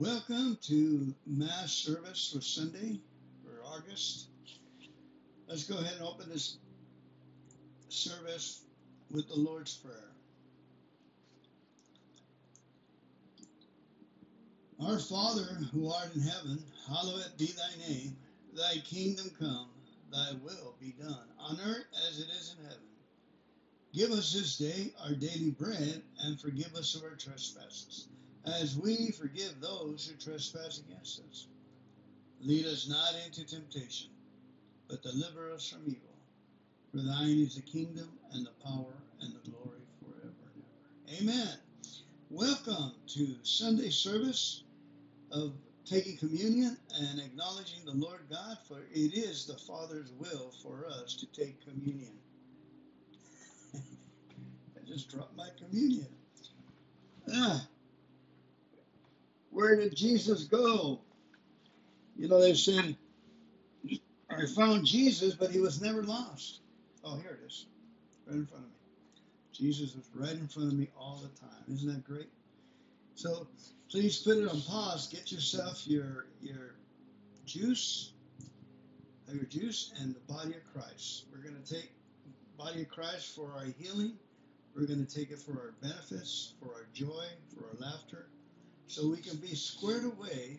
Welcome to Mass Service for Sunday for August. Let's go ahead and open this service with the Lord's Prayer. Our Father who art in heaven, hallowed be thy name. Thy kingdom come, thy will be done, on earth as it is in heaven. Give us this day our daily bread, and forgive us our trespasses, as we forgive those who trespass against us. Lead us not into temptation, but deliver us from evil. For thine is the kingdom, and the power, and the glory forever and ever. Amen. Welcome to Sunday service of taking communion and acknowledging the Lord God, for it is the Father's will for us to take communion. I just dropped my communion. Ah, where did Jesus go? You know, they said, I found Jesus, but he was never lost. Oh, here it is, right in front of me. Jesus is right in front of me all the time. Isn't that great? So please put it on pause. Get yourself your your juice, your juice, and the body of Christ. We're going to take body of Christ for our healing. We're going to take it for our benefits, for our joy, for our laughter, so we can be squared away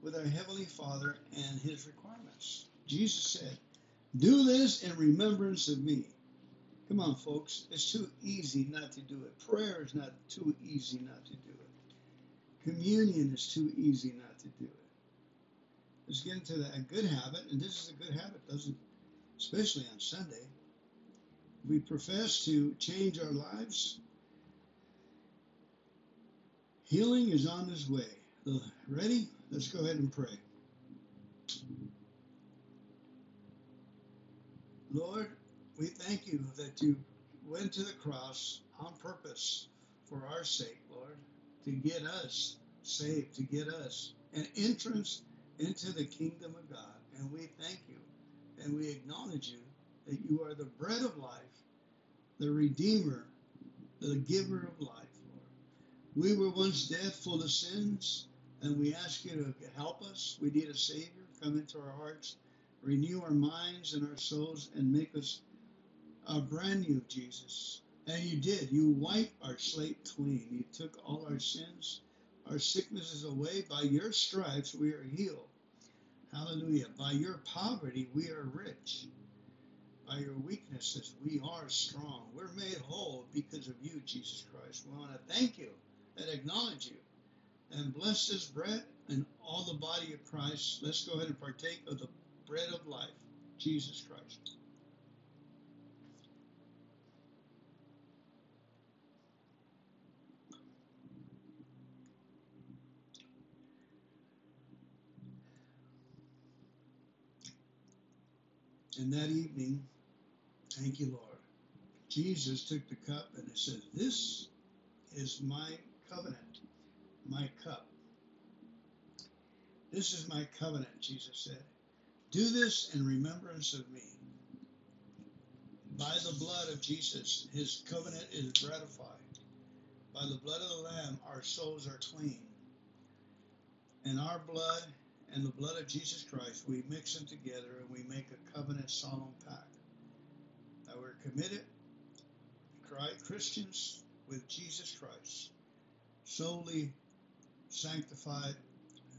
with our Heavenly Father and His requirements. Jesus said, Do this in remembrance of me. Come on, folks. It's too easy not to do it. Prayer is not too easy not to do it. Communion is too easy not to do it. Let's get into that a good habit, and this is a good habit, doesn't especially on Sunday. We profess to change our lives. Healing is on its way. Ready? Let's go ahead and pray. Lord, we thank you that you went to the cross on purpose for our sake, Lord, to get us saved, to get us an entrance into the kingdom of God. And we thank you and we acknowledge you that you are the bread of life, the Redeemer, the giver of life. We were once dead, full of sins, and we ask you to help us. We need a Savior. Come into our hearts, renew our minds and our souls, and make us uh, brand new, Jesus. And you did. You wiped our slate clean. You took all our sins, our sicknesses away. By your stripes, we are healed. Hallelujah. By your poverty, we are rich. By your weaknesses, we are strong. We're made whole because of you, Jesus Christ. We want to thank you and acknowledge you. And bless this bread and all the body of Christ. Let's go ahead and partake of the bread of life, Jesus Christ. And that evening, thank you, Lord, Jesus took the cup and he said, This is my covenant, my cup. This is my covenant, Jesus said. Do this in remembrance of me. By the blood of Jesus, his covenant is ratified. By the blood of the Lamb, our souls are clean. And our blood and the blood of Jesus Christ, we mix them together and we make a covenant solemn pact. That we're committed, Christians, with Jesus Christ, solely sanctified,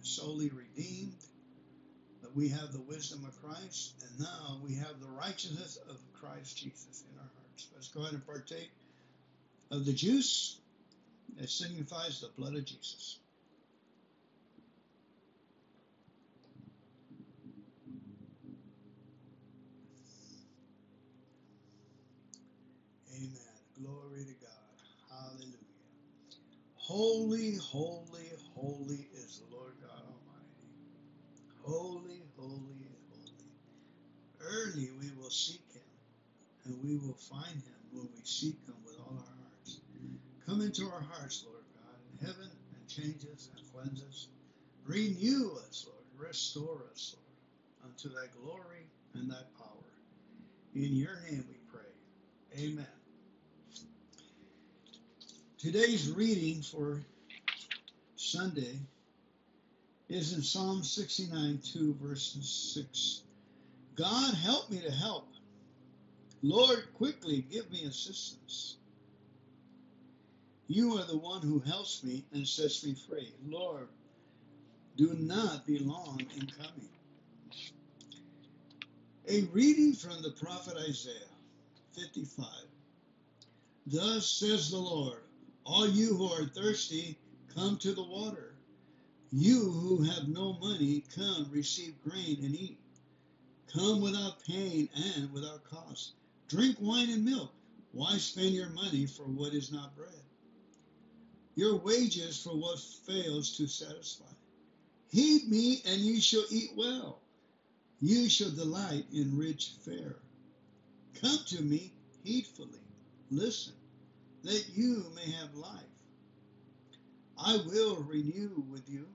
solely redeemed, that we have the wisdom of Christ, and now we have the righteousness of Christ Jesus in our hearts. Let's go ahead and partake of the juice that signifies the blood of Jesus. Amen. Glory to God. Holy, holy, holy is the Lord God Almighty. Holy, holy, holy. Early we will seek him, and we will find him when we seek him with all our hearts. Come into our hearts, Lord God, in heaven, and change us and cleanse us. Renew us, Lord. Restore us, Lord, unto thy glory and thy power. In your name we pray. Amen. Today's reading for Sunday is in Psalm 69 2, verse 6. God, help me to help. Lord, quickly give me assistance. You are the one who helps me and sets me free. Lord, do not be long in coming. A reading from the prophet Isaiah 55. Thus says the Lord, all you who are thirsty, come to the water. You who have no money, come receive grain and eat. Come without pain and without cost. Drink wine and milk. Why spend your money for what is not bread? Your wages for what fails to satisfy. Heed me, and you shall eat well. You shall delight in rich fare. Come to me heedfully. Listen, that you may have life. I will renew with you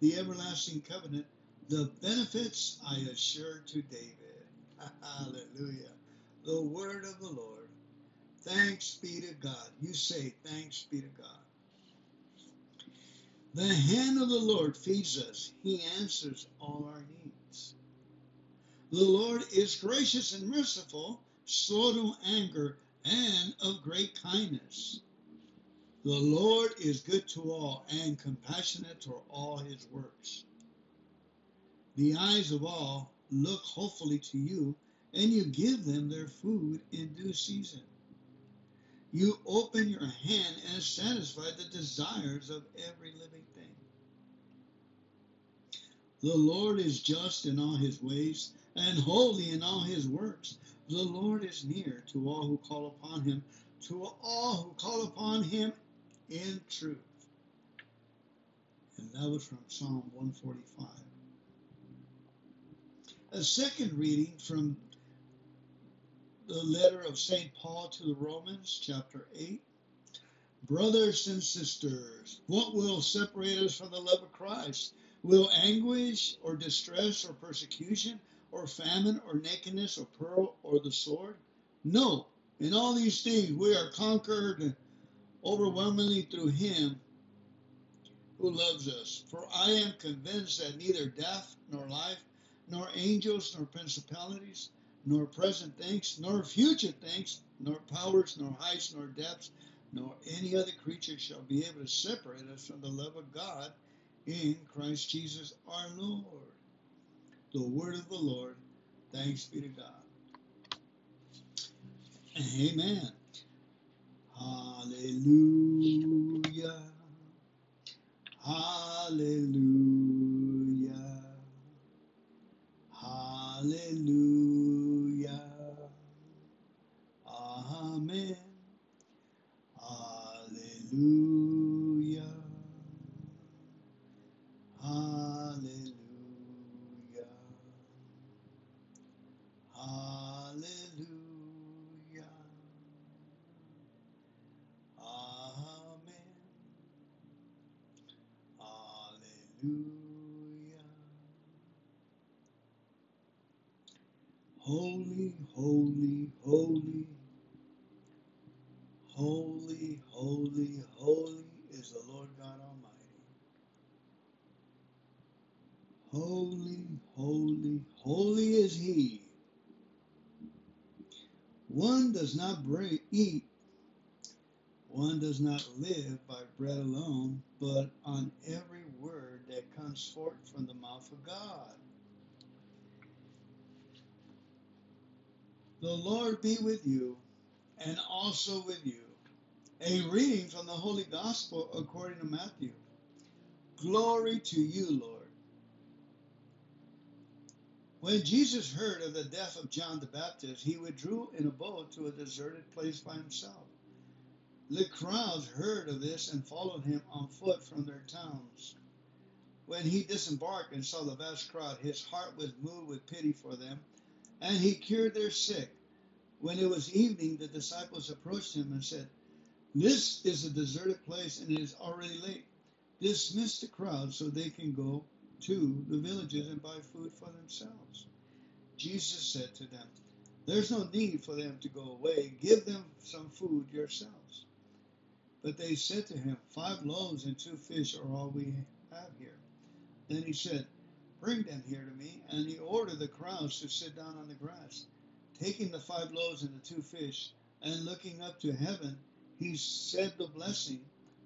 the everlasting covenant, the benefits I assure to David. Hallelujah. The word of the Lord. Thanks be to God. You say, Thanks be to God. The hand of the Lord feeds us, He answers all our needs. The Lord is gracious and merciful, slow to anger, and of great kindness. The Lord is good to all and compassionate to all his works. The eyes of all look hopefully to you, and you give them their food in due season. You open your hand and satisfy the desires of every living thing. The Lord is just in all his ways and holy in all his works. The Lord is near to all who call upon him, to all who call upon him in truth. And that was from Psalm 145. A second reading from the letter of St. Paul to the Romans, chapter 8. Brothers and sisters, what will separate us from the love of Christ? Will anguish or distress or persecution or famine or nakedness or peril or the sword? No, in all these things we are conquered overwhelmingly through him who loves us. For I am convinced that neither death nor life, nor angels nor principalities, nor present things, nor future things, nor powers, nor heights, nor depths, nor any other creature shall be able to separate us from the love of God in Christ Jesus our Lord. The word of the Lord. Thanks be to God. Amen. Hallelujah. Hallelujah. Hallelujah. Amen. Hallelujah. Hallelujah. Hallelujah. Amen. Hallelujah. Holy, holy, holy, holy, holy, is the Lord God Almighty. Holy, holy, holy is He. One does not eat, one does not live by bread alone, but on every word that comes forth from the mouth of God. The Lord be with you and also with you. A reading from the Holy Gospel according to Matthew. Glory to you, Lord. When Jesus heard of the death of John the Baptist, he withdrew in a boat to a deserted place by himself. The crowds heard of this and followed him on foot from their towns. When he disembarked and saw the vast crowd, his heart was moved with pity for them, and he cured their sick. When it was evening, the disciples approached him and said, This is a deserted place and it is already late. Dismiss the crowd so they can go to the villages and buy food for themselves. Jesus said to them, There's no need for them to go away. Give them some food yourselves. But they said to him, Five loaves and two fish are all we have here. Then he said, Bring them here to me. And he ordered the crowds to sit down on the grass. Taking the five loaves and the two fish, and looking up to heaven, he said the blessing,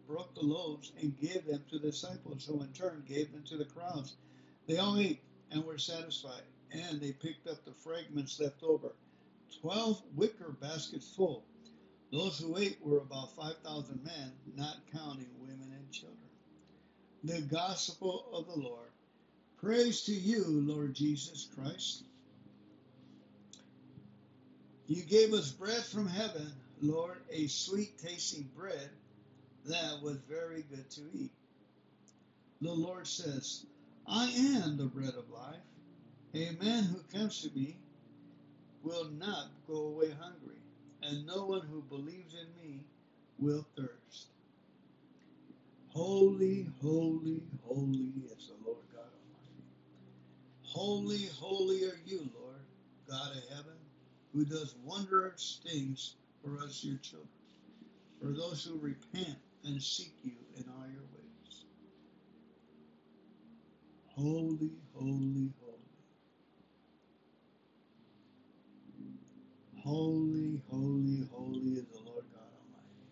broke the loaves, and gave them to the disciples, who in turn gave them to the crowds. They all ate and were satisfied, and they picked up the fragments left over, twelve wicker baskets full. Those who ate were about 5,000 men, not counting women and children. The Gospel of the Lord. Praise to you, Lord Jesus Christ. You gave us bread from heaven, Lord, a sweet tasting bread that was very good to eat. The Lord says, I am the bread of life. A man who comes to me will not go away hungry, and no one who believes in me will thirst. Holy, holy, holy is the Lord God Almighty. Holy, holy are you, Lord, God of heaven, who does wondrous things for us, your children, for those who repent and seek you in all your ways. Holy, holy, holy. Holy, holy, holy is the Lord God Almighty.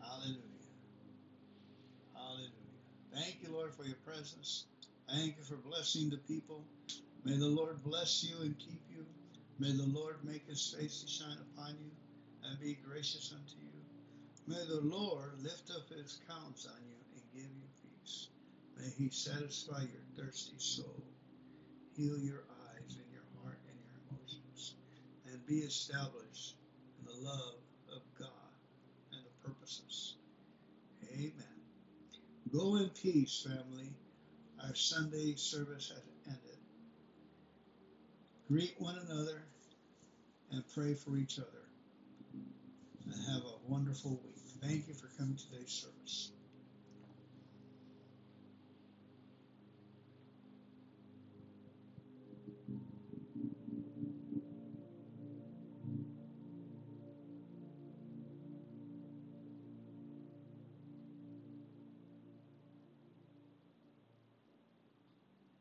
Hallelujah. Hallelujah. Thank you, Lord, for your presence. Thank you for blessing the people. May the Lord bless you and keep you. May the Lord make his face to shine upon you and be gracious unto you. May the Lord lift up his counts on you and give you peace. May he satisfy your thirsty soul, heal your eyes and your heart and your emotions, and be established in the love of God and the purposes. Amen. Go in peace, family. Our Sunday service has. Greet one another and pray for each other. And have a wonderful week. Thank you for coming to today's service.